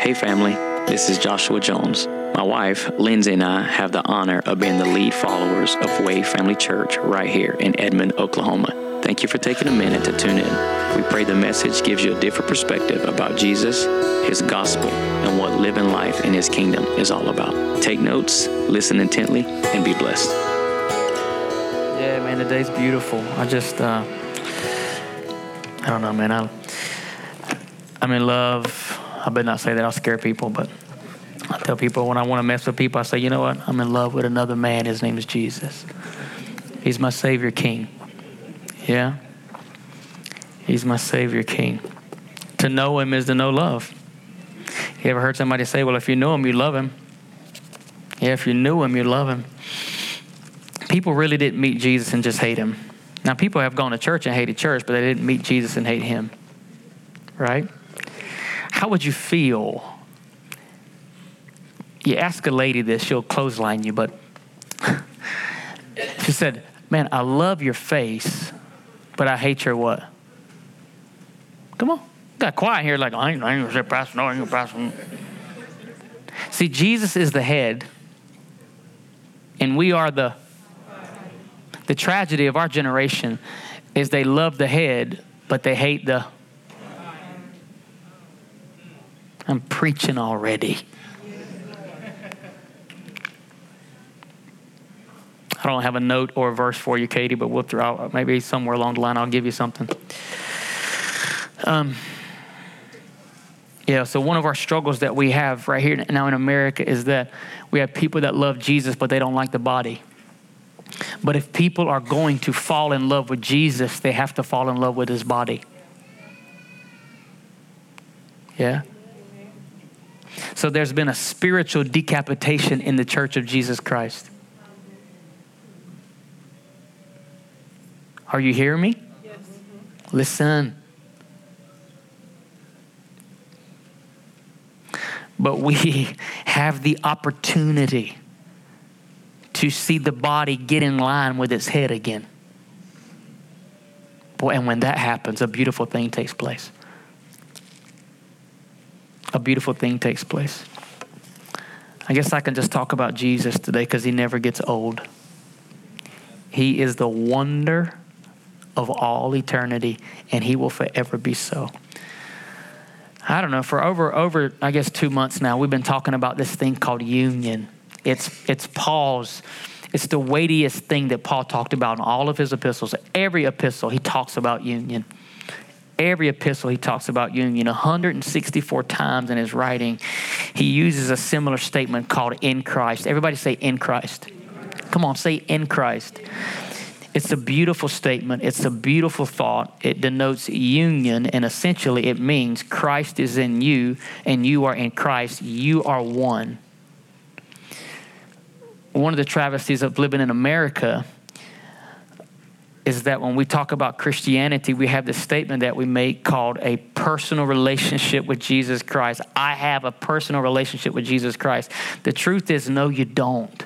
Hey, family, this is Joshua Jones. My wife, Lindsay, and I have the honor of being the lead followers of Way Family Church right here in Edmond, Oklahoma. Thank you for taking a minute to tune in. We pray the message gives you a different perspective about Jesus, His gospel, and what living life in His kingdom is all about. Take notes, listen intently, and be blessed. Yeah, man, today's beautiful. I just, uh, I don't know, man. I, I'm in love. I better not say that. I'll scare people, but I tell people when I want to mess with people, I say, you know what? I'm in love with another man. His name is Jesus. He's my Savior King. Yeah? He's my Savior King. To know Him is to know love. You ever heard somebody say, well, if you know Him, you love Him? Yeah, if you knew Him, you love Him. People really didn't meet Jesus and just hate Him. Now, people have gone to church and hated church, but they didn't meet Jesus and hate Him. Right? How would you feel? You ask a lady this, she'll clothesline you, but she said, Man, I love your face, but I hate your what? Come on. Got quiet here like, I ain't, gonna say pastor, no, I ain't gonna. See, Jesus is the head, and we are the. The tragedy of our generation is they love the head, but they hate the. I'm preaching already. I don't have a note or a verse for you, Katie, but we'll throw maybe somewhere along the line I'll give you something. Um, yeah, so one of our struggles that we have right here now in America is that we have people that love Jesus, but they don't like the body. But if people are going to fall in love with Jesus, they have to fall in love with his body. Yeah? So there's been a spiritual decapitation in the church of Jesus Christ. Are you hearing me? Yes. Listen. But we have the opportunity to see the body get in line with its head again. Boy, and when that happens, a beautiful thing takes place. A beautiful thing takes place. I guess I can just talk about Jesus today because he never gets old. He is the wonder of all eternity, and he will forever be so. I don't know, for over over I guess 2 months now, we've been talking about this thing called union. It's it's Paul's it's the weightiest thing that Paul talked about in all of his epistles. Every epistle he talks about union. Every epistle he talks about union 164 times in his writing. He uses a similar statement called in Christ. Everybody say in Christ. Come on, say in Christ. It's a beautiful statement. It's a beautiful thought. It denotes union, and essentially it means Christ is in you and you are in Christ. You are one. One of the travesties of living in America is that when we talk about Christianity, we have this statement that we make called a personal relationship with Jesus Christ. I have a personal relationship with Jesus Christ. The truth is, no, you don't.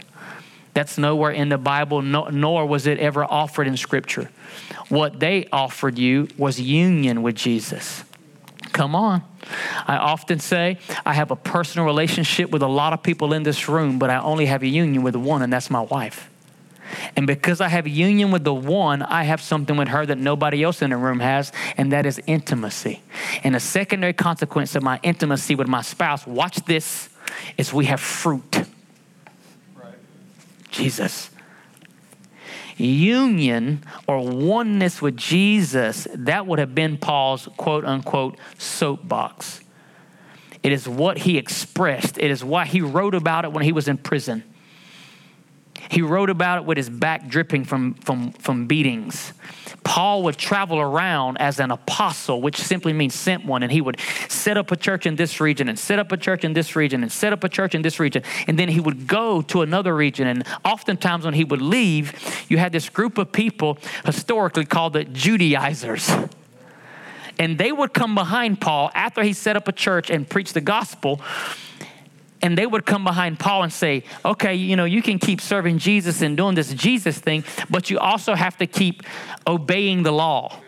That's nowhere in the Bible, no, nor was it ever offered in Scripture. What they offered you was union with Jesus. Come on. I often say I have a personal relationship with a lot of people in this room, but I only have a union with one, and that's my wife. And because I have union with the one, I have something with her that nobody else in the room has, and that is intimacy. And a secondary consequence of my intimacy with my spouse, watch this, is we have fruit. Jesus. Union or oneness with Jesus, that would have been Paul's quote unquote soapbox. It is what he expressed, it is why he wrote about it when he was in prison. He wrote about it with his back dripping from, from, from beatings. Paul would travel around as an apostle, which simply means sent one, and he would set up a church in this region and set up a church in this region and set up a church in this region. And then he would go to another region. And oftentimes, when he would leave, you had this group of people historically called the Judaizers. And they would come behind Paul after he set up a church and preached the gospel and they would come behind Paul and say, okay, you know, you can keep serving Jesus and doing this Jesus thing, but you also have to keep obeying the law.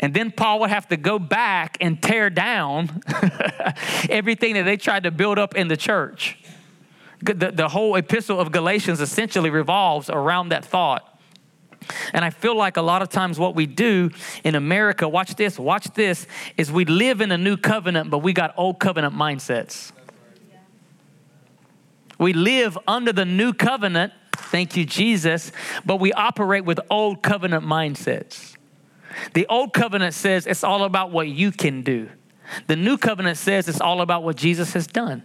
And then Paul would have to go back and tear down everything that they tried to build up in the church. The, the whole epistle of Galatians essentially revolves around that thought. And I feel like a lot of times what we do in America, watch this, watch this, is we live in a new covenant, but we got old covenant mindsets. We live under the new covenant, thank you, Jesus, but we operate with old covenant mindsets. The old covenant says it's all about what you can do. The new covenant says it's all about what Jesus has done.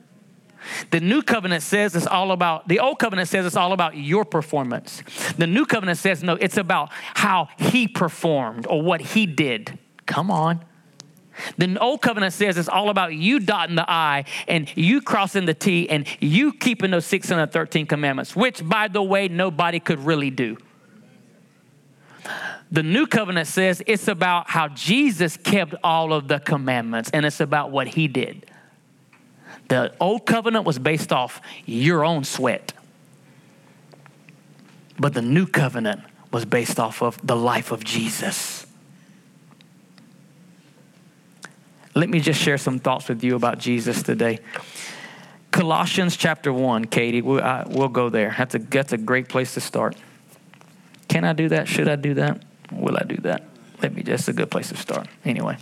The new covenant says it's all about, the old covenant says it's all about your performance. The new covenant says, no, it's about how he performed or what he did. Come on. The old covenant says it's all about you dotting the I and you crossing the T and you keeping those 613 commandments, which, by the way, nobody could really do. The new covenant says it's about how Jesus kept all of the commandments and it's about what he did. The old covenant was based off your own sweat, but the new covenant was based off of the life of Jesus. Let me just share some thoughts with you about Jesus today. Colossians chapter 1, Katie, we'll, uh, we'll go there. That's a, that's a great place to start. Can I do that? Should I do that? Will I do that? Let me, just a good place to start. Anyway.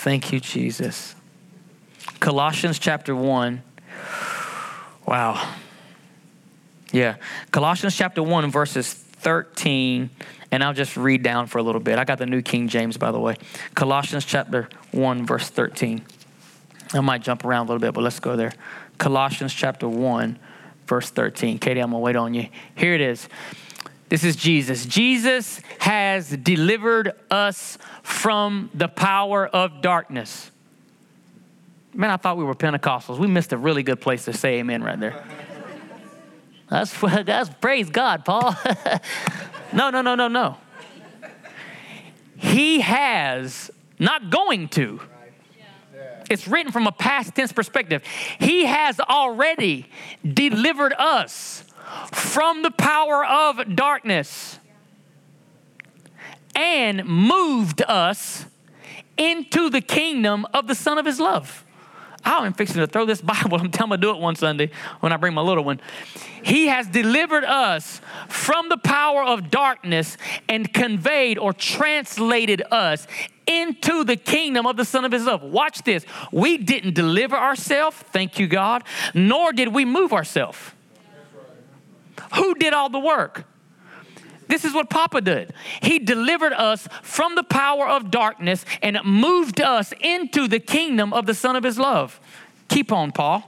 Thank you, Jesus. Colossians chapter 1. Wow. Yeah. Colossians chapter 1, verses 13, and I'll just read down for a little bit. I got the New King James, by the way. Colossians chapter 1, verse 13. I might jump around a little bit, but let's go there. Colossians chapter 1, verse 13. Katie, I'm going to wait on you. Here it is. This is Jesus. Jesus has delivered us from the power of darkness. Man, I thought we were Pentecostals. We missed a really good place to say amen right there. That's, that's praise God, Paul. no, no, no, no, no. He has, not going to. It's written from a past tense perspective. He has already delivered us from the power of darkness and moved us into the kingdom of the Son of His love. I'm fixing to throw this Bible. I'm telling him to do it one Sunday when I bring my little one. He has delivered us from the power of darkness and conveyed or translated us into the kingdom of the Son of His love. Watch this. We didn't deliver ourselves, thank you, God, nor did we move ourselves. Who did all the work? This is what Papa did. He delivered us from the power of darkness and moved us into the kingdom of the Son of His love. Keep on, Paul.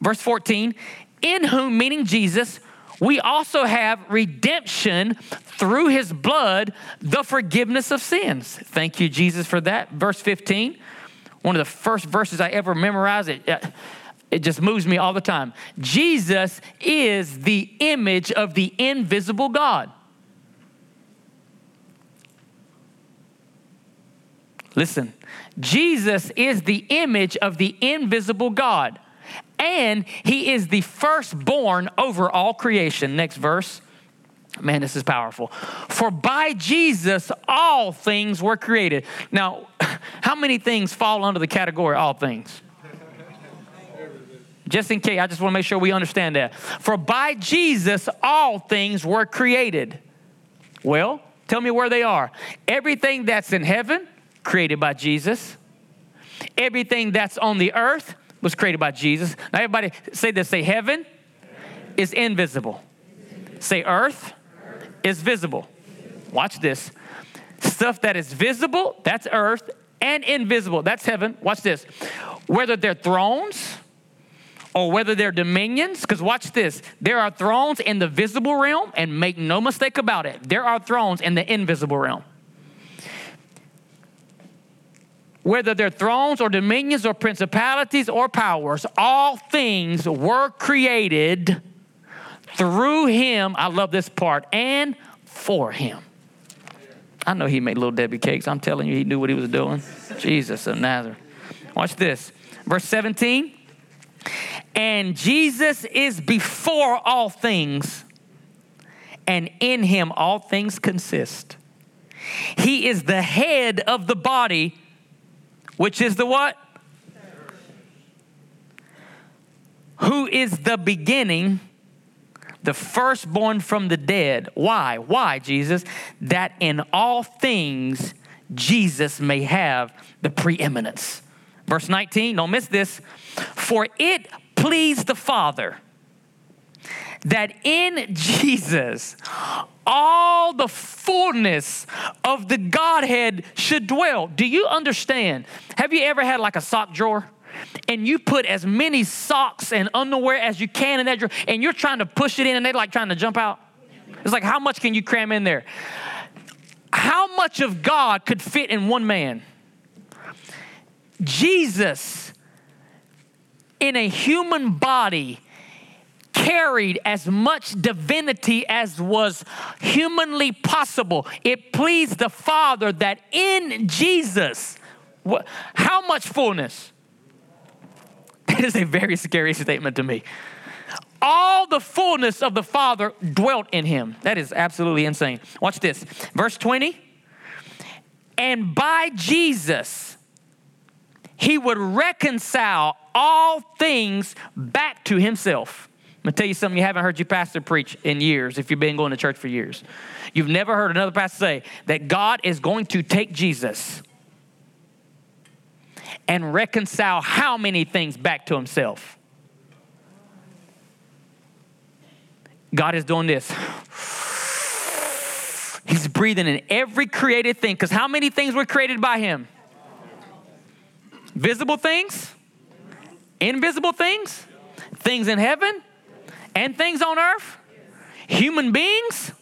Verse 14, in whom, meaning Jesus, we also have redemption through his blood, the forgiveness of sins. Thank you, Jesus, for that. Verse 15, one of the first verses I ever memorized. It, it just moves me all the time. Jesus is the image of the invisible God. Listen, Jesus is the image of the invisible God, and he is the firstborn over all creation. Next verse. Man, this is powerful. For by Jesus, all things were created. Now, how many things fall under the category all things? Just in case, I just want to make sure we understand that. For by Jesus, all things were created. Well, tell me where they are. Everything that's in heaven, created by Jesus. Everything that's on the earth was created by Jesus. Now, everybody say this say, heaven is invisible. Say, earth is visible. Watch this. Stuff that is visible, that's earth, and invisible, that's heaven. Watch this. Whether they're thrones, or whether they're dominions, because watch this there are thrones in the visible realm, and make no mistake about it, there are thrones in the invisible realm. Whether they're thrones or dominions or principalities or powers, all things were created through him. I love this part, and for him. I know he made little Debbie cakes. I'm telling you, he knew what he was doing. Jesus of Nazareth. Watch this. Verse 17 and Jesus is before all things, and in him all things consist. He is the head of the body, which is the what? Who is the beginning, the firstborn from the dead. Why? Why, Jesus? That in all things Jesus may have the preeminence. Verse 19, don't miss this. For it pleased the Father that in Jesus all the fullness of the Godhead should dwell. Do you understand? Have you ever had like a sock drawer? And you put as many socks and underwear as you can in that drawer, and you're trying to push it in, and they're like trying to jump out. It's like, how much can you cram in there? How much of God could fit in one man? Jesus, in a human body, carried as much divinity as was humanly possible. It pleased the Father that in Jesus, how much fullness? That is a very scary statement to me. All the fullness of the Father dwelt in him. That is absolutely insane. Watch this. Verse 20. And by Jesus, he would reconcile all things back to himself I'm gonna tell you something you haven't heard your pastor preach in years if you've been going to church for years. You've never heard another pastor say that God is going to take Jesus and reconcile how many things back to himself. God is doing this. He's breathing in every created thing because how many things were created by him? Visible things, invisible things, things in heaven, and things on earth? Human beings?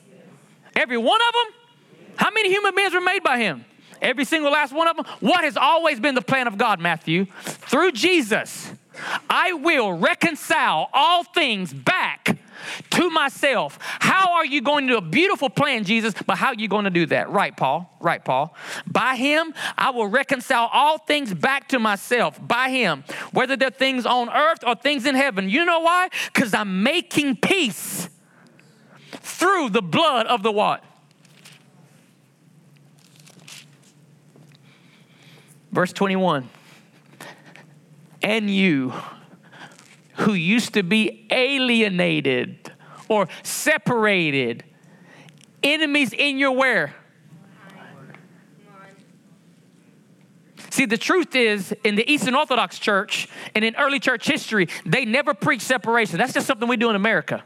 Every one of them? How many human beings were made by him? Every single last one of them? What has always been the plan of God, Matthew? Through Jesus, I will reconcile all things back to myself. How are you going to do a beautiful plan, Jesus? But how are you going to do that? Right, Paul. Right, Paul. By him, I will reconcile all things back to myself. By him, whether they're things on earth or things in heaven. You know why? Because I'm making peace through the blood of the what? Verse 21. And you who used to be alienated or separated, enemies in your where? See, the truth is, in the Eastern Orthodox Church and in early church history, they never preached separation. That's just something we do in America.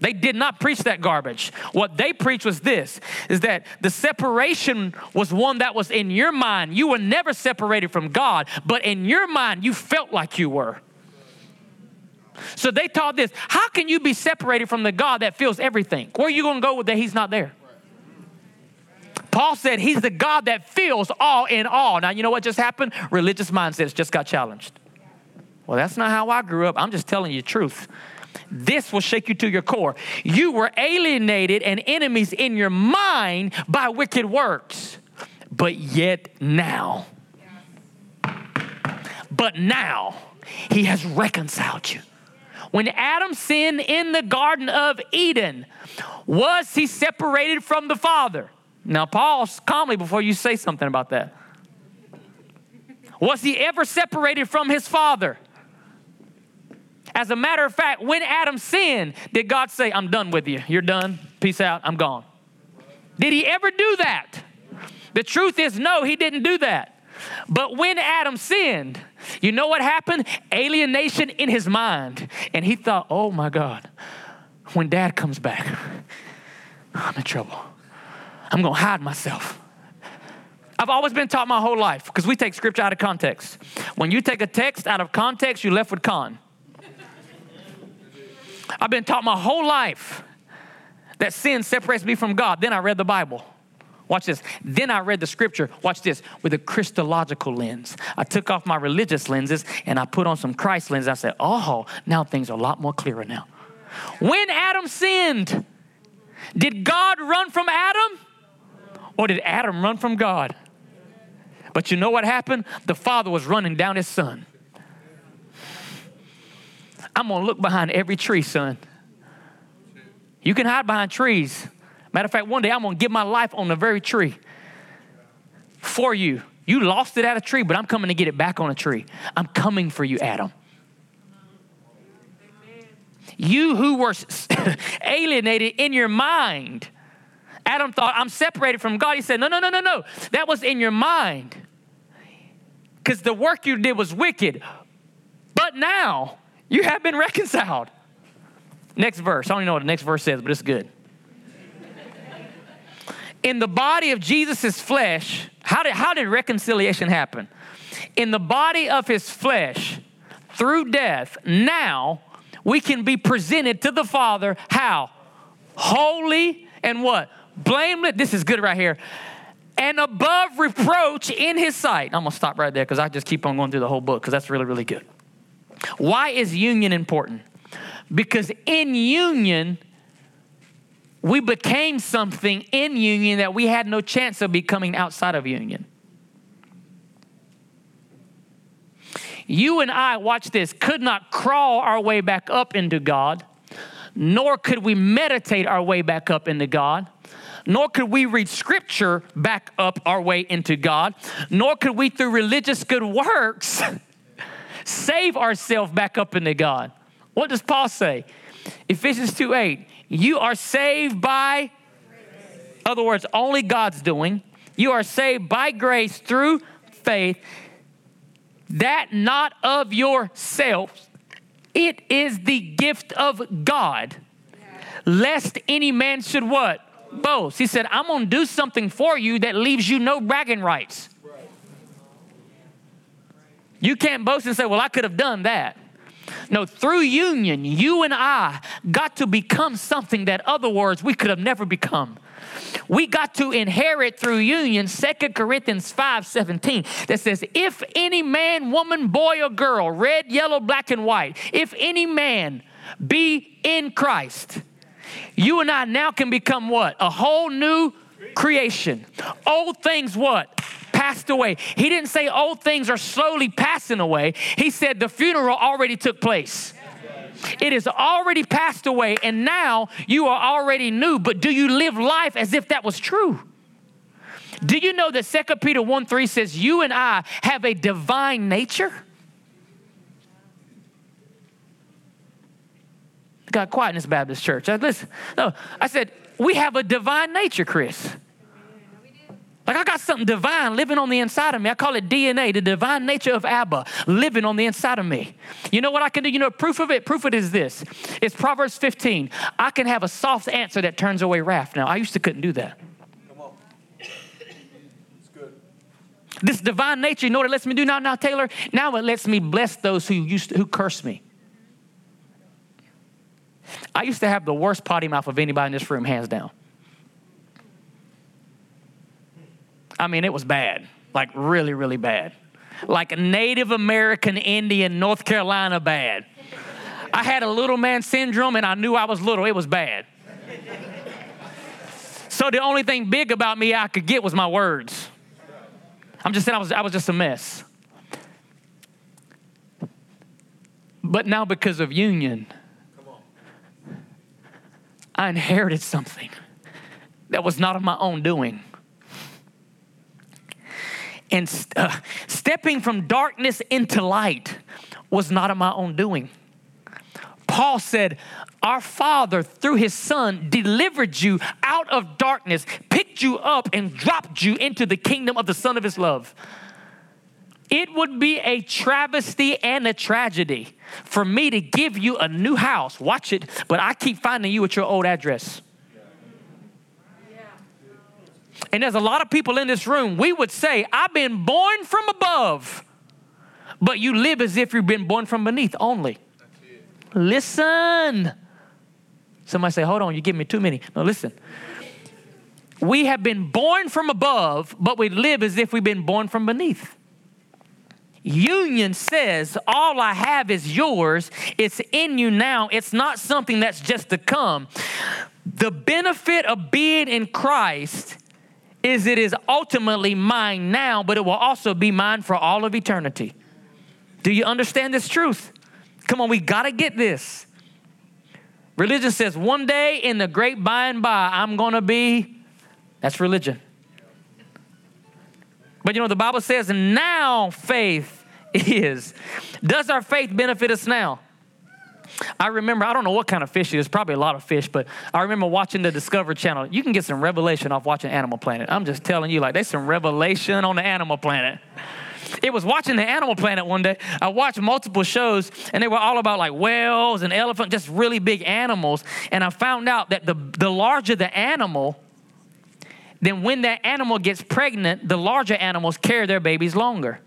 They did not preach that garbage. What they preached was this is that the separation was one that was in your mind. You were never separated from God, but in your mind, you felt like you were. So they taught this. How can you be separated from the God that feels everything? Where are you going to go with that he's not there? Paul said he's the God that fills all in all. Now, you know what just happened? Religious mindsets just got challenged. Well, that's not how I grew up. I'm just telling you the truth. This will shake you to your core. You were alienated and enemies in your mind by wicked works, but yet now, but now, he has reconciled you. When Adam sinned in the Garden of Eden, was he separated from the Father? Now, pause calmly before you say something about that. Was he ever separated from his Father? As a matter of fact, when Adam sinned, did God say, I'm done with you? You're done. Peace out. I'm gone. Did he ever do that? The truth is, no, he didn't do that. But when Adam sinned, you know what happened? Alienation in his mind. And he thought, oh my God, when dad comes back, I'm in trouble. I'm going to hide myself. I've always been taught my whole life because we take scripture out of context. When you take a text out of context, you're left with con. I've been taught my whole life that sin separates me from God. Then I read the Bible. Watch this. Then I read the scripture, watch this, with a Christological lens. I took off my religious lenses and I put on some Christ lenses. I said, oh, now things are a lot more clearer now. When Adam sinned, did God run from Adam? Or did Adam run from God? But you know what happened? The father was running down his son. I'm gonna look behind every tree, son. You can hide behind trees, Matter of fact, one day I'm going to give my life on the very tree for you. You lost it at a tree, but I'm coming to get it back on a tree. I'm coming for you, Adam. You who were alienated in your mind. Adam thought, I'm separated from God. He said, No, no, no, no, no. That was in your mind. Because the work you did was wicked. But now you have been reconciled. Next verse. I don't even know what the next verse says, but it's good. In the body of Jesus' flesh, how did, how did reconciliation happen? In the body of his flesh, through death, now we can be presented to the Father. How? Holy and what? Blameless. This is good right here. And above reproach in his sight. I'm to stop right there because I just keep on going through the whole book because that's really, really good. Why is union important? Because in union, we became something in union that we had no chance of becoming outside of union. You and I, watch this, could not crawl our way back up into God, nor could we meditate our way back up into God, nor could we read scripture back up our way into God, nor could we, through religious good works, save ourselves back up into God. What does Paul say? Ephesians 2 8, you are saved by, other words, only God's doing. You are saved by grace through faith that not of yourselves. It is the gift of God. Lest any man should what? Boast. He said, I'm going to do something for you that leaves you no bragging rights. You can't boast and say, Well, I could have done that. No, through union, you and I got to become something that other words we could have never become. We got to inherit through union, 2 Corinthians 5 17, that says, If any man, woman, boy, or girl, red, yellow, black, and white, if any man be in Christ, you and I now can become what? A whole new creation. Old things what? Passed away. He didn't say old things are slowly passing away. He said the funeral already took place. It has already passed away, and now you are already new. But do you live life as if that was true? Do you know that 2 Peter 1 3 says, You and I have a divine nature? Got quiet in this Baptist church. I, listen, no, I said, We have a divine nature, Chris. Like I got something divine living on the inside of me. I call it DNA, the divine nature of Abba living on the inside of me. You know what I can do? You know, proof of it, proof of it is this. It's Proverbs 15. I can have a soft answer that turns away wrath. Now, I used to couldn't do that. Come on. It's good. This divine nature, you know what it lets me do now, now, Taylor? Now it lets me bless those who used to, who curse me. I used to have the worst potty mouth of anybody in this room, hands down. I mean, it was bad, like really, really bad. Like Native American Indian, North Carolina bad. I had a little man syndrome and I knew I was little. It was bad. So the only thing big about me I could get was my words. I'm just saying I was, I was just a mess. But now, because of union, I inherited something that was not of my own doing and uh, stepping from darkness into light was not of my own doing. Paul said, Our Father, through His Son, delivered you out of darkness, picked you up, and dropped you into the kingdom of the Son of His love. It would be a travesty and a tragedy for me to give you a new house. Watch it, but I keep finding you at your old address. And there's a lot of people in this room, we would say, I've been born from above, but you live as if you've been born from beneath only. Listen. Somebody say, hold on, you give me too many. No, listen. We have been born from above, but we live as if we've been born from beneath. Union says, All I have is yours. It's in you now. It's not something that's just to come. The benefit of being in Christ is it is ultimately mine now, but it will also be mine for all of eternity. Do you understand this truth? Come on, we got to get this. Religion says one day in the great by and by, I'm going to be. That's religion. But you know, the Bible says now faith is. Does our faith benefit us now? I remember, I don't know what kind of fish it is, probably a lot of fish, but I remember watching the Discovery Channel. You can get some revelation off watching Animal Planet. I'm just telling you, like, there's some revelation on the Animal Planet. It was watching the Animal Planet one day. I watched multiple shows, and they were all about like whales and elephants, just really big animals. And I found out that the, the larger the animal, then when that animal gets pregnant, the larger animals carry their babies longer.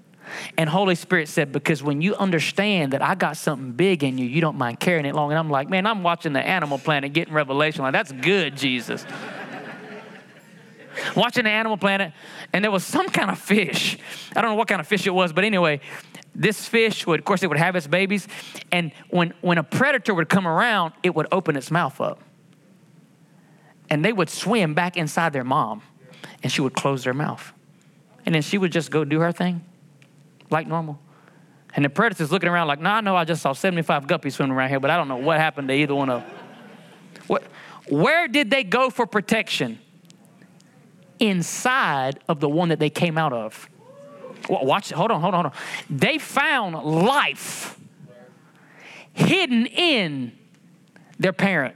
And Holy Spirit said, because when you understand that I got something big in you, you don't mind carrying it long. And I'm like, man, I'm watching the Animal Planet getting revelation. Like, that's good, Jesus. watching the Animal Planet, and there was some kind of fish. I don't know what kind of fish it was, but anyway, this fish would, of course, it would have its babies. And when, when a predator would come around, it would open its mouth up. And they would swim back inside their mom, and she would close their mouth. And then she would just go do her thing like normal. And the predator's looking around like, nah, I know I just saw 75 guppies swimming around here, but I don't know what happened to either one of them. What, where did they go for protection? Inside of the one that they came out of. Watch, hold on, hold on, hold on. They found life hidden in their parent.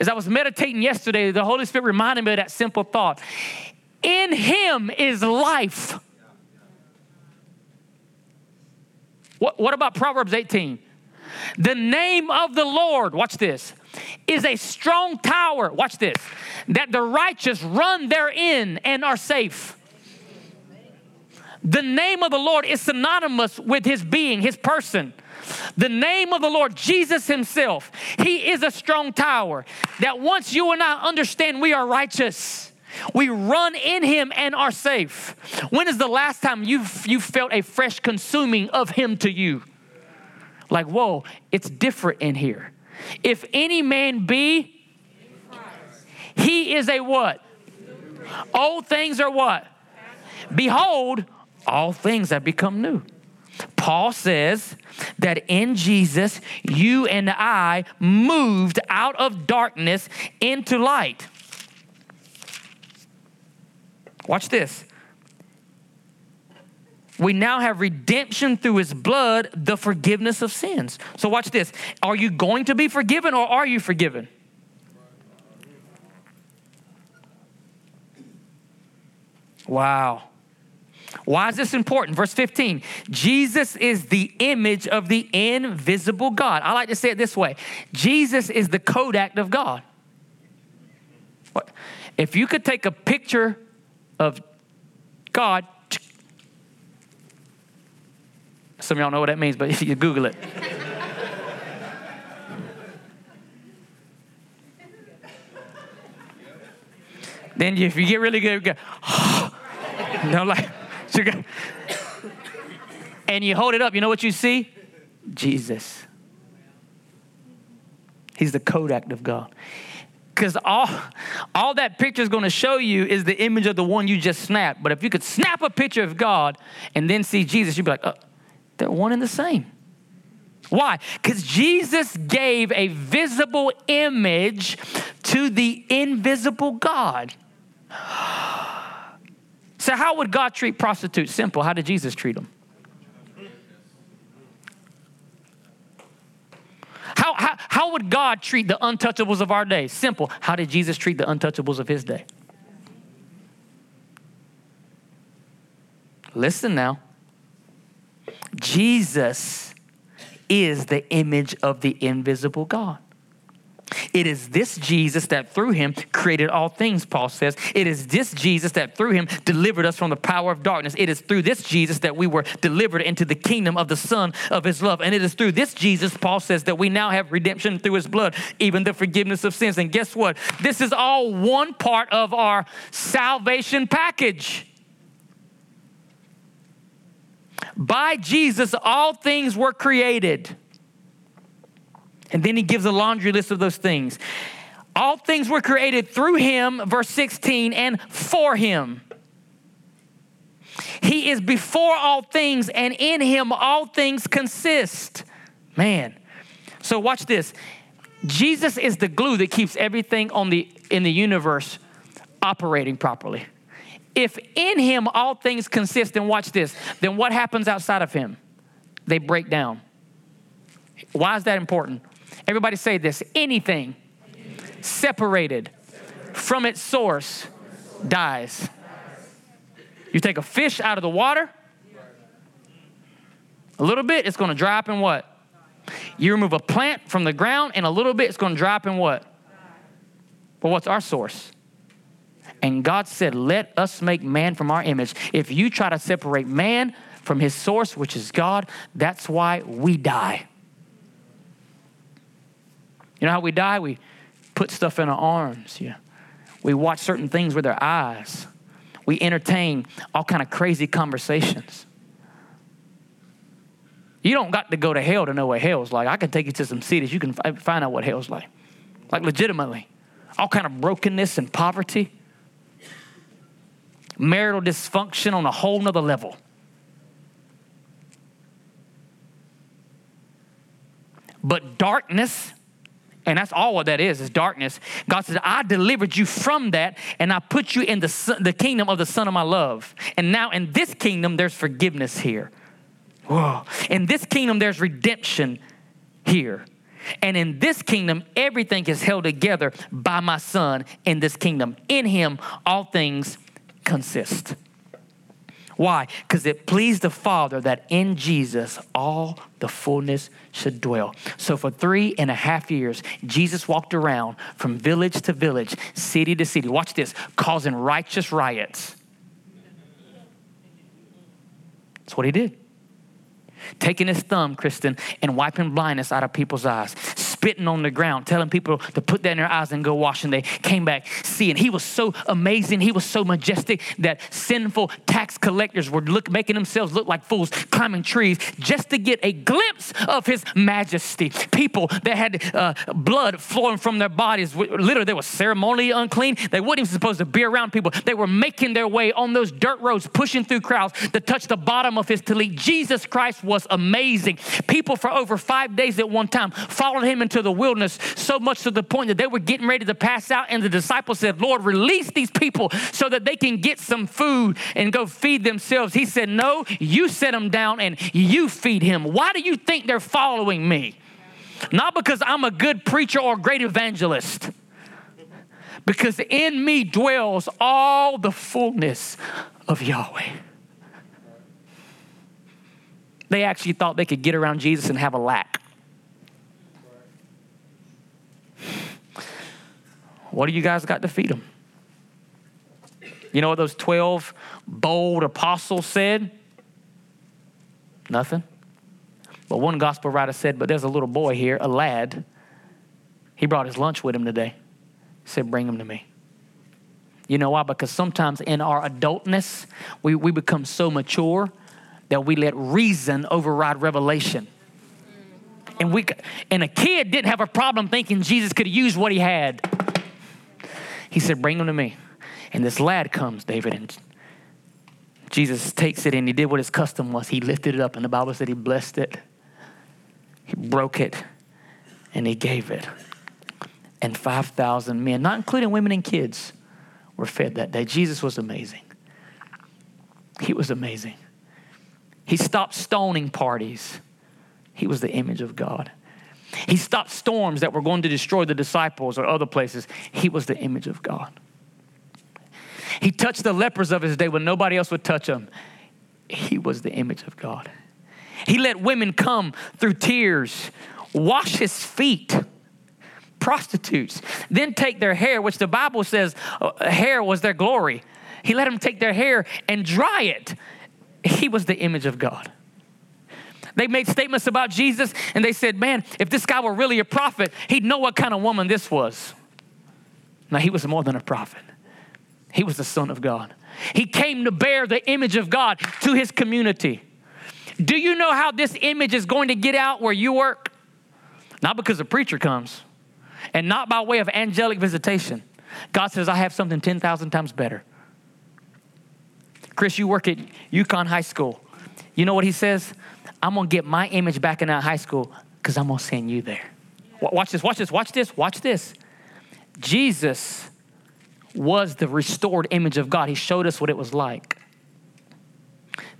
As I was meditating yesterday, the Holy Spirit reminded me of that simple thought. In him is life. What, what about Proverbs 18? The name of the Lord, watch this, is a strong tower, watch this, that the righteous run therein and are safe. The name of the Lord is synonymous with his being, his person. The name of the Lord, Jesus Himself, He is a strong tower that once you and I understand we are righteous, we run in Him and are safe. When is the last time you you felt a fresh consuming of Him to you? Like, whoa, it's different in here. If any man be, he is a what? Old things are what? Behold, all things have become new. Paul says that in Jesus, you and I moved out of darkness into light. Watch this. We now have redemption through his blood, the forgiveness of sins. So, watch this. Are you going to be forgiven or are you forgiven? Wow. Why is this important? Verse 15 Jesus is the image of the invisible God. I like to say it this way Jesus is the Kodak of God. What? If you could take a picture of God. Some of y'all know what that means, but if you Google it. then if you get really good, you go, know, like, and you hold it up, you know what you see? Jesus. He's the Kodak of God because all, all that picture is going to show you is the image of the one you just snapped. But if you could snap a picture of God and then see Jesus, you'd be like, oh, they're one and the same. Why? Because Jesus gave a visible image to the invisible God. So, how would God treat prostitutes? Simple. How did Jesus treat them? How, how, how would God treat the untouchables of our day? Simple. How did Jesus treat the untouchables of his day? Listen now. Jesus is the image of the invisible God. It is this Jesus that through him created all things, Paul says. It is this Jesus that through him delivered us from the power of darkness. It is through this Jesus that we were delivered into the kingdom of the Son of his love. And it is through this Jesus, Paul says, that we now have redemption through his blood, even the forgiveness of sins. And guess what? This is all one part of our salvation package. By Jesus, all things were created. And then he gives a laundry list of those things. All things were created through him, verse 16, and for him. He is before all things, and in him all things consist. Man, So watch this. Jesus is the glue that keeps everything on the in the universe operating properly. If in him all things consist, and watch this, then what happens outside of him? They break down. Why is that important? Everybody say this anything separated from its source dies. You take a fish out of the water, a little bit, it's to drop in what? You remove a plant from the ground, and a little bit, it's to drop in what? But what's our source? And God said, Let us make man from our image. If you try to separate man from his source, which is God, that's why we die. You know how we die? We put stuff in our arms. Yeah. We watch certain things with our eyes. We entertain all kind of crazy conversations. You don't got to go to hell to know what hell's like. I can take you to some cities. You can find out what hell's like. Like legitimately. All kind of brokenness and poverty. Marital dysfunction on a whole nother level. But darkness and that's all what that is, is darkness. God says, I delivered you from that and I put you in the, the kingdom of the Son of my love. And now in this kingdom, there's forgiveness here. Whoa. In this kingdom, there's redemption here. And in this kingdom, everything is held together by my Son in this kingdom. In him, all things consist. Why? Because it pleased the Father that in Jesus all the fullness should dwell. So for three and a half years, Jesus walked around from village to village, city to city. Watch this, causing righteous riots. That's what he did taking his thumb, Kristen, and wiping blindness out of people's eyes, spitting on the ground, telling people to put that in their eyes and go wash. And they came back seeing. He was so amazing. He was so majestic that sinful tax collectors were look, making themselves look like fools, climbing trees just to get a glimpse of his majesty. People that had uh, blood flowing from their bodies, literally, they were ceremonially unclean. They weren't even supposed to be around people. They were making their way on those dirt roads, pushing through crowds to touch the bottom of his tallit. Jesus Christ was amazing. People for over five days at one time followed him into the wilderness, so much to the point that they were getting ready to pass out. And the disciples said, Lord, release these people so that they can get some food and go feed themselves. He said, No, you set them down and you feed him. Why do you think they're following me? Not because I'm a good preacher or great evangelist because in me dwells all the fullness of Yahweh. They actually thought they could get around Jesus and have a lack. What do you guys got to feed them? You know what those 12 bold apostles said? Nothing. But one gospel writer said, But there's a little boy here, a lad. He brought his lunch with him today. He said, Bring him to me. You know why? Because sometimes in our adultness, we, we become so mature that we let reason override revelation. And we and a kid didn't have a problem thinking Jesus could use what he had. He said, "Bring him to me." And this lad comes, David, and Jesus takes it and he did what his custom was. He lifted it up, and the Bible said he blessed it. He broke it, and he gave it. And 5,000 men, not including women and kids, were fed that day. Jesus was amazing. He was amazing. He stopped stoning parties. He was the image of God. He stopped storms that were going to destroy the disciples or other places. He was the image of God. He touched the lepers of his day when nobody else would touch them. He was the image of God. He let women come through tears, wash his feet, prostitutes, then take their hair, which the Bible says uh, hair was their glory. He let them take their hair and dry it he was the image of God. They made statements about Jesus and they said, Man, if this guy were really a prophet, he'd know what kind of woman this was. Now, he was more than a prophet, he was the Son of God. He came to bear the image of God to his community. Do you know how this image is going to get out where you work? Not because a preacher comes and not by way of angelic visitation. God says, I have something 10,000 times better. Chris, you work at Yukon High School. You know what he says? I'm to get my image back in that high school Because I'm to send you there. Watch this, watch this, watch this, watch this. Jesus was the restored image of God. He showed us what it was like.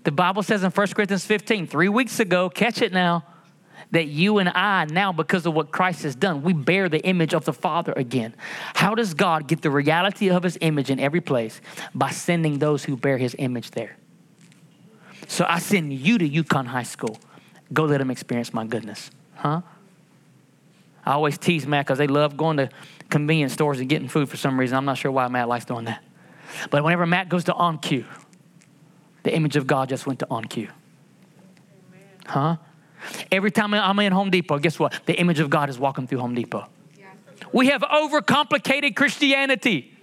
The Bible says in 1 Corinthians 15, three weeks ago, catch it now, that you and I, now because of what Christ has done, we bear the image of the Father again. How does God get the reality of his image in every place? By sending those who bear his image there. So I send you to Yukon High School. Go let them experience my goodness. Huh? I always tease Matt because they love going to convenience stores and getting food for some reason. I'm not sure why Matt likes doing that. But whenever Matt goes to OnCue, the image of God just went to OnCue. Huh? Every time I'm in Home Depot, guess what? The image of God is walking through Home Depot. We have overcomplicated Christianity.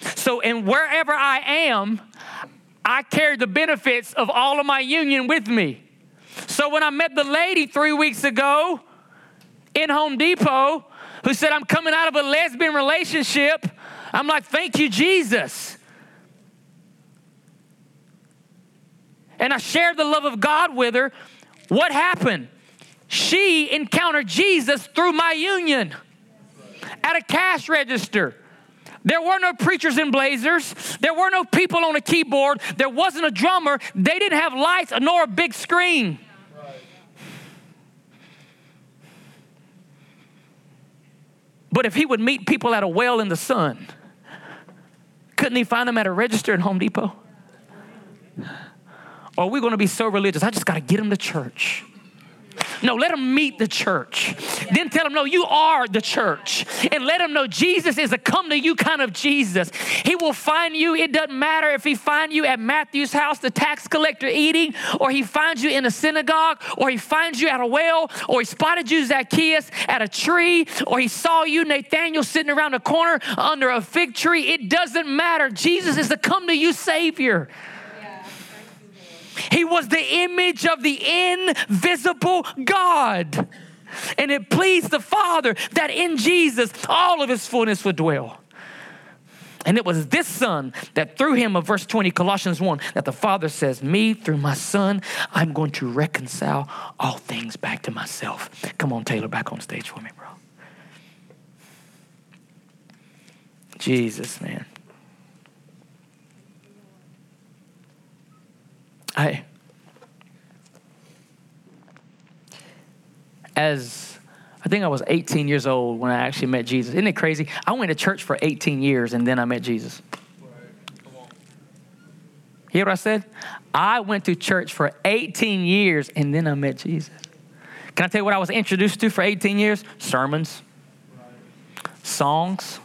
So, and wherever I am, I carry the benefits of all of my union with me. So, when I met the lady three weeks ago in Home Depot who said, I'm coming out of a lesbian relationship, I'm like, thank you, Jesus. and I shared the love of God with her, what happened? She encountered Jesus through my union at a cash register. There were no preachers in blazers. There were no people on a keyboard. There wasn't a drummer. They didn't have lights nor a big screen. But if he would meet people at a well in the sun, couldn't he find them at a register in Home Depot? Or we're going to be so religious. I just got to get them to church. No, let them meet the church. Then tell them, no, you are the church. And let them know Jesus is a come to you kind of Jesus. He will find you. It doesn't matter if he find you at Matthew's house, the tax collector eating, or he finds you in a synagogue, or he finds you at a well, or he spotted you, Zacchaeus, at a tree, or he saw you, Nathaniel, sitting around a corner under a fig tree. It doesn't matter. Jesus is the come to you Savior. He was the image of the invisible God. And it pleased the Father that in Jesus all of his fullness would dwell. And it was this Son that through him, of verse 20, Colossians 1, that the Father says, Me, through my Son, I'm going to reconcile all things back to myself. Come on, Taylor, back on stage for me, bro. Jesus, man. I, as I think I was 18 years old when I actually met Jesus. Isn't it crazy? I went to church for 18 years and then I met Jesus. Hear what I said? I went to church for 18 years and then I met Jesus. Can I tell you what I was introduced to for 18 years? Sermons, songs,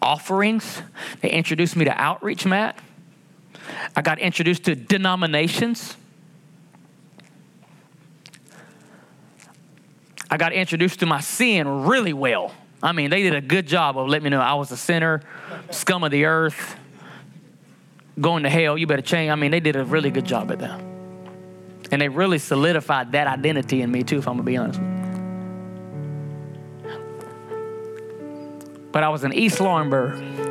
offerings. They introduced me to outreach, Matt. I got introduced to denominations. I got introduced to my sin really well. I mean, they did a good job of letting me know I was a sinner, scum of the earth, going to hell. You better change. I mean, they did a really good job at that. And they really solidified that identity in me, too, if I'm going to be honest But I was in East Laurinburg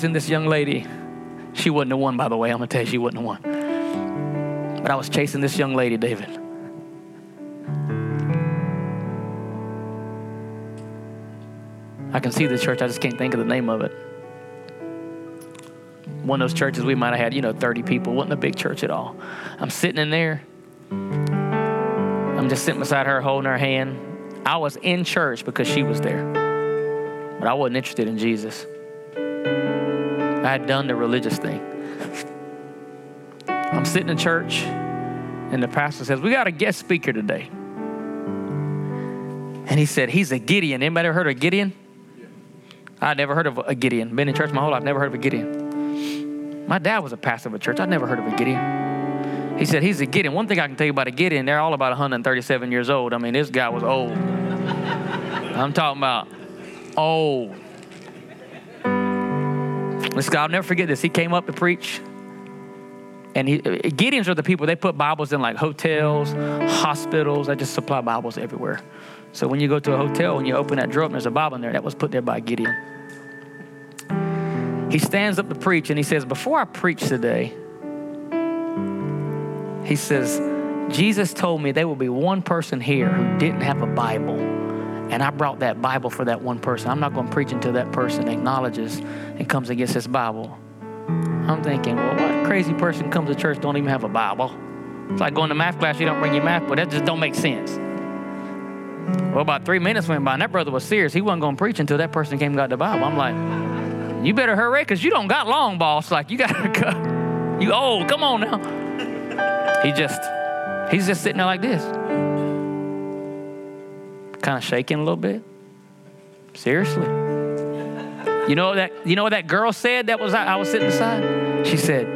chasing this young lady. She wouldn't have won, by the way. I'm going to tell you, she wouldn't have won. But I was chasing this young lady, David. I can see the church, I just can't think of the name of it. One of those churches we might have had, you know, 30 people. wasn't a big church at all. I'm sitting in there. I'm just sitting beside her, holding her hand. I was in church because she was there, but I wasn't interested in Jesus. I had done the religious thing. I'm sitting in church, and the pastor says, We got a guest speaker today. And he said, He's a Gideon. Anybody ever heard of Gideon? I'd never heard of a Gideon. Been in church my whole life, never heard of a Gideon. My dad was a pastor of a church. I'd never heard of a Gideon. He said, He's a Gideon. One thing I can tell you about a Gideon, they're all about 137 years old. I mean, this guy was old. I'm talking about old. This guy, I'll never forget this. He came up to preach. And he, Gideons are the people, they put Bibles in like hotels, hospitals. They just supply Bibles everywhere. So when you go to a hotel and you open that drawer and there's a Bible in there, that was put there by Gideon. He stands up to preach and he says, Before I preach today, He says, Jesus told me there will be one person here who didn't have a Bible. And I brought that Bible for that one person. I'm not going to preach until that person acknowledges and comes against gets his Bible. I'm thinking, well, what crazy person comes to church don't even have a Bible? It's like going to math class, you don't bring your math book. That just don't make sense. Well, about three minutes went by, and that brother was serious. He wasn't going to preach until that person came and got the Bible. I'm like, you better hurry, because you don't got long, boss. Like, you got to go. You old. Come on now. He just, he's just sitting there like this. Kind of shaking a little bit. Seriously. You know that you know what that girl said that was I was sitting beside? She said,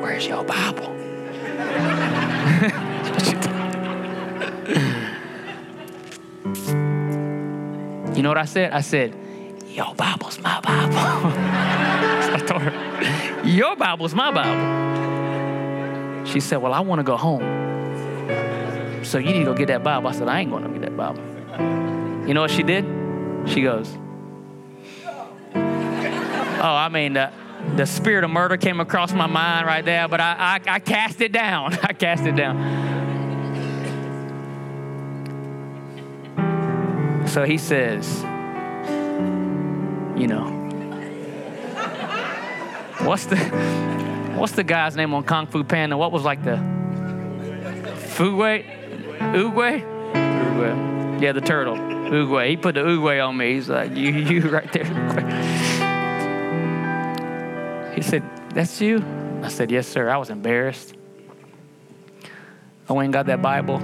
Where's your Bible? you know what I said? I said, Your Bible's my Bible. I told her, Your Bible's my Bible. She said, Well, I want to go home. So you need to go get that Bible. I said, I ain't going to get that Bible. You know what she did? She goes, Oh, I mean, the, the spirit of murder came across my mind right there, but I, I, I cast it down. I cast it down. So he says, you know, what's the what's the guy's name on Kung Fu Panda? What was like the Fuwei? Oogway? Oogway. Yeah, the turtle. Oogway. He put the Oogway on me. He's like, you, you right there. He said, That's you? I said, Yes, sir. I was embarrassed. I went and got that Bible.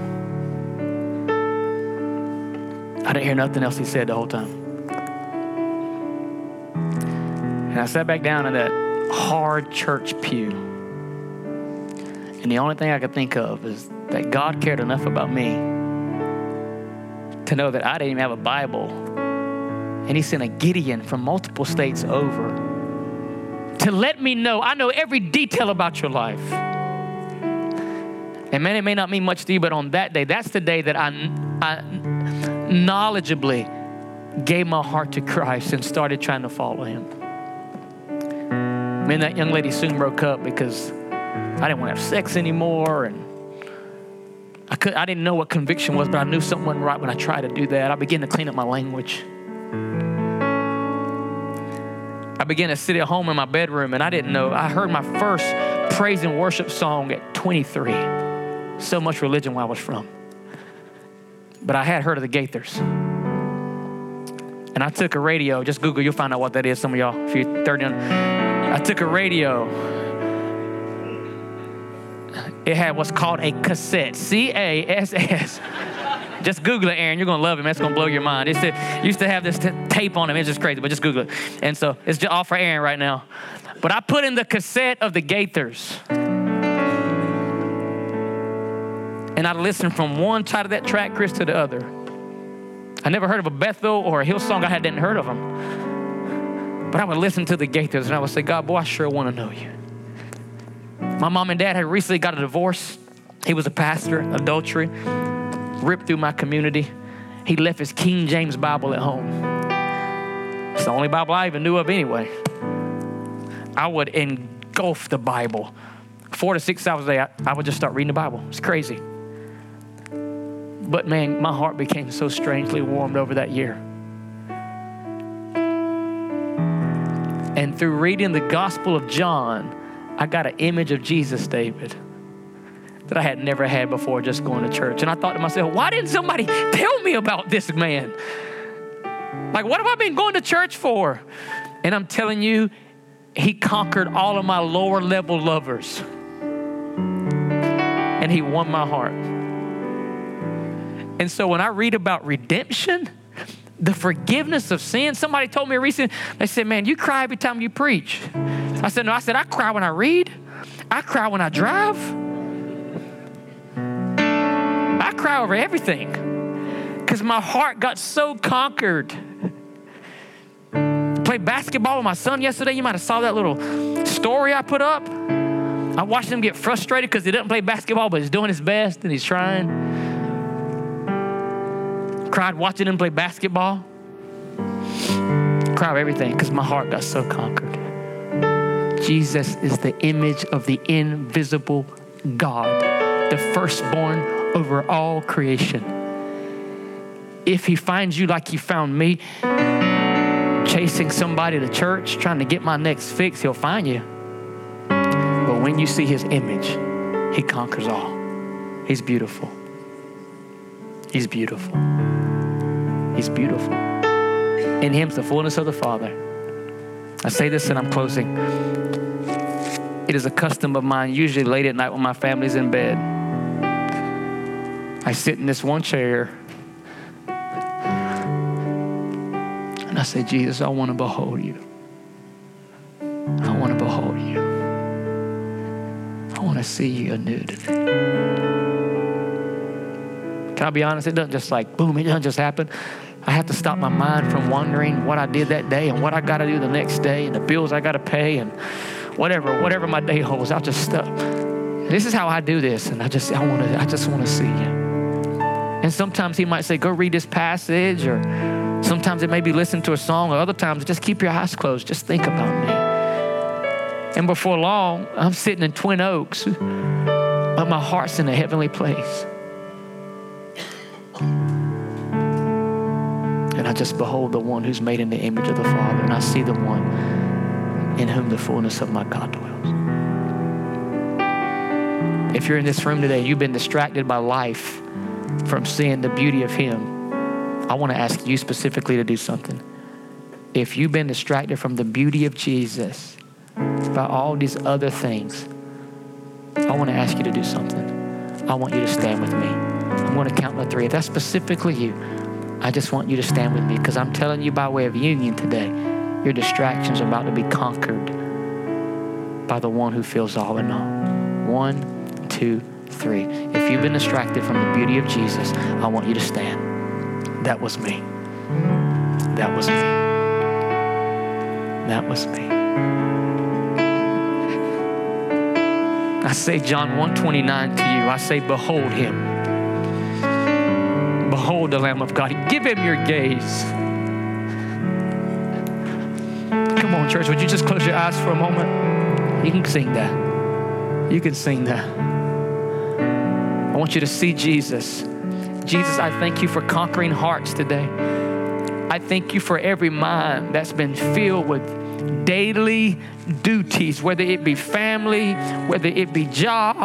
I didn't hear nothing else he said the whole time. And I sat back down in that hard church pew. And the only thing I could think of is that God cared enough about me to know that I didn't even have a Bible. And He sent a Gideon from multiple states over to let me know I know every detail about your life. And man, it may not mean much to you, but on that day, that's the day that I, I knowledgeably gave my heart to Christ and started trying to follow Him. Man, that young lady soon broke up because I didn't want to have sex anymore, and I could I didn't know what conviction was, but I knew something wasn't right when I tried to do that. I began to clean up my language. I began to sit at home in my bedroom, and I didn't know. I heard my first praise and worship song at 23. So much religion where I was from. But I had heard of the Gaithers. And I took a radio, just Google, you'll find out what that is, some of y'all, if you're 30. I took a radio. It had what's called a cassette, C A S S. Just Google it, Aaron. You're gonna love it, man. It's gonna blow your mind. It used to have this t- tape on it. It's just crazy, but just Google it. And so it's just all for Aaron right now. But I put in the cassette of the Gaithers. And I listened from one side of that track, Chris, to the other. I never heard of a Bethel or a Hillsong. I hadn't heard of them. But I would listen to the Gaithers and I would say, God, boy, I sure want to know you. My mom and dad had recently got a divorce. He was a pastor, adultery, ripped through my community. He left his King James Bible at home. It's the only Bible I even knew of anyway. I would engulf the Bible. Four to six hours a day, I, I would just start reading the Bible. It's crazy. But man, my heart became so strangely warmed over that year. And through reading the Gospel of John, I got an image of Jesus, David, that I had never had before just going to church. And I thought to myself, why didn't somebody tell me about this man? Like, what have I been going to church for? And I'm telling you, he conquered all of my lower level lovers. And he won my heart. And so when I read about redemption, the forgiveness of sin, somebody told me recently, they said, Man, you cry every time you preach. I said, No, I said, I cry when I read, I cry when I drive, I cry over everything because my heart got so conquered. Played basketball with my son yesterday. You might have saw that little story I put up. I watched him get frustrated because he doesn't play basketball, but he's doing his best and he's trying cried watching him play basketball. Cried everything because my heart got so conquered. Jesus is the image of the invisible God. the firstborn over all creation. If he finds you like he found me, chasing somebody to church, trying to get my next fix, he'll find you. But when you see his image, he conquers all. He's beautiful. He's beautiful. He's beautiful. In him's the fullness of the Father. I say this and I'm closing. It is a custom of mine, usually late at night when my family's in bed. I sit in this one chair and I say, Jesus, I want to behold you. I want to behold you. I want to see you anew today. Can I be honest? It doesn't just like, boom, it doesn't just happen. I have to stop my mind from wondering what I did that day and what I got to do the next day and the bills I got to pay and whatever, whatever my day holds. I'll just stop. This is how I do this, and I just, I want to, I just want to see you. And sometimes he might say, go read this passage, or sometimes it may be listen to a song, or other times just keep your eyes closed, just think about me. And before long, I'm sitting in Twin Oaks, but my heart's in a heavenly place. I just behold the one who's made in the image of the Father, and I see the one in whom the fullness of my God dwells. If you're in this room today, you've been distracted by life from seeing the beauty of Him, I want to ask you specifically to do something. If you've been distracted from the beauty of Jesus by all these other things, I want to ask you to do something. I want you to stand with me. I'm going to count to three. If that's specifically you, I just want you to stand with me because I'm telling you by way of union today, your distractions are about to be conquered by the one who fills all in all. One, two, three. If you've been distracted from the beauty of Jesus, I want you to stand. That was me. That was me. That was me. I say John 129 to you. I say, behold him. Behold the Lamb of God. Give him your gaze. Come on, church. Would you just close your eyes for a moment? You can sing that. You can sing that. I want you to see Jesus. Jesus, I thank you for conquering hearts today. I thank you for every mind that's been filled with daily duties, whether it be family, whether it be job,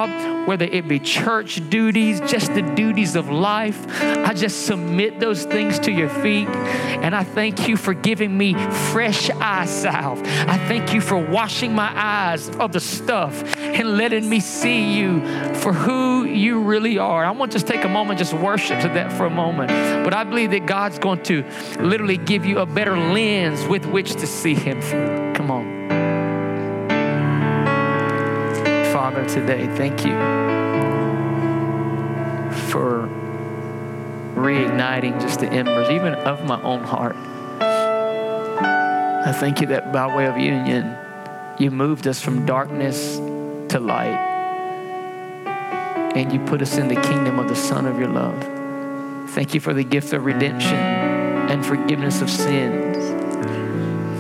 whether it be church duties, just the duties of life. I just submit those things to your feet. And I thank you for giving me fresh eye salve. I thank you for washing my eyes of the stuff and letting me see you for who you really are. I want to just take a moment, just worship to that for a moment. But I believe that God's going to literally give you a better lens with which to see Him. Come on. Father, today, thank you for reigniting just the embers, even of my own heart. I thank you that by way of union, you moved us from darkness to light. And you put us in the kingdom of the Son of your love. Thank you for the gift of redemption and forgiveness of sins.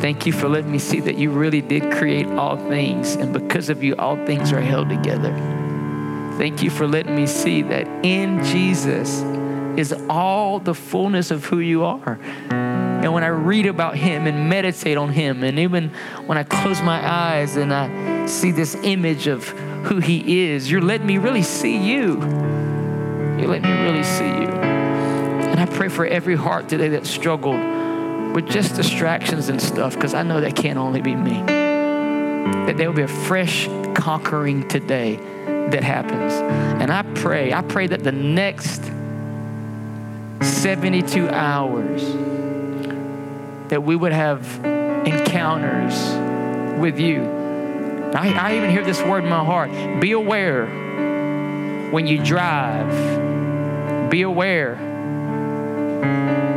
Thank you for letting me see that you really did create all things, and because of you, all things are held together. Thank you for letting me see that in Jesus is all the fullness of who you are. And when I read about him and meditate on him, and even when I close my eyes and I see this image of who he is, you're letting me really see you. You're letting me really see you. And I pray for every heart today that struggled with just distractions and stuff, because I know that can't only be me. That there will be a fresh conquering today that happens. And I pray, I pray that the next 72 hours, that we would have encounters with you. I, I even hear this word in my heart be aware when you drive, be aware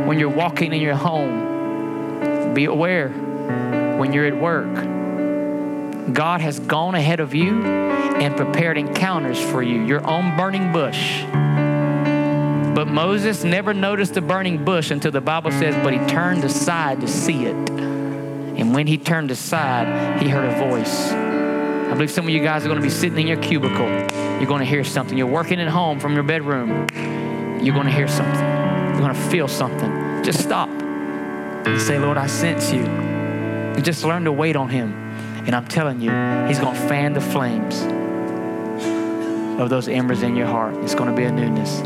when you're walking in your home, be aware when you're at work. God has gone ahead of you and prepared encounters for you, your own burning bush. But Moses never noticed the burning bush until the Bible says, but he turned aside to see it. And when he turned aside, he heard a voice. I believe some of you guys are going to be sitting in your cubicle you're going to hear something. You're working at home from your bedroom, you're going to hear something. You're going to feel something. Just stop and say, Lord, I sense you. And just learn to wait on Him. And I'm telling you, He's going to fan the flames of those embers in your heart. It's going to be a newness.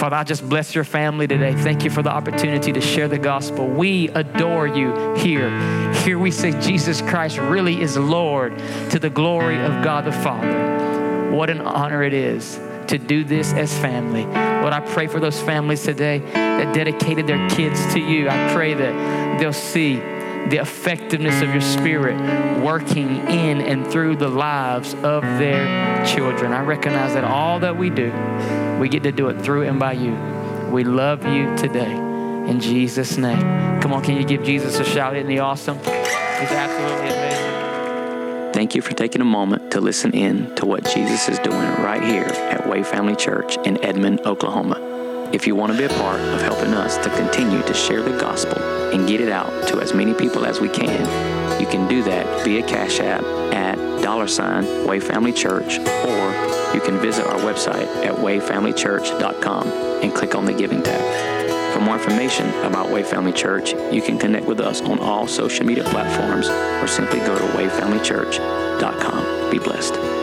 Father, I just bless your family today. Thank you for the opportunity to share the gospel. We adore you here. Here we say Jesus Christ really is Lord to the glory of God the Father. What an honor it is to do this as family. Lord, I pray for those families today that dedicated their kids to you. I pray that they'll see the effectiveness of your spirit working in and through the lives of their children. I recognize that all that we do, we get to do it through and by you. We love you today. In Jesus' name. Come on, can you give Jesus a shout? Isn't he awesome? He's absolutely amazing. Thank you for taking a moment to listen in to what Jesus is doing right here at Way Family Church in Edmond, Oklahoma. If you want to be a part of helping us to continue to share the gospel and get it out to as many people as we can, you can do that via Cash App at dollar sign Way Family Church, or you can visit our website at wayfamilychurch.com and click on the Giving tab. For more information about Way Family Church, you can connect with us on all social media platforms or simply go to wayfamilychurch.com. Be blessed.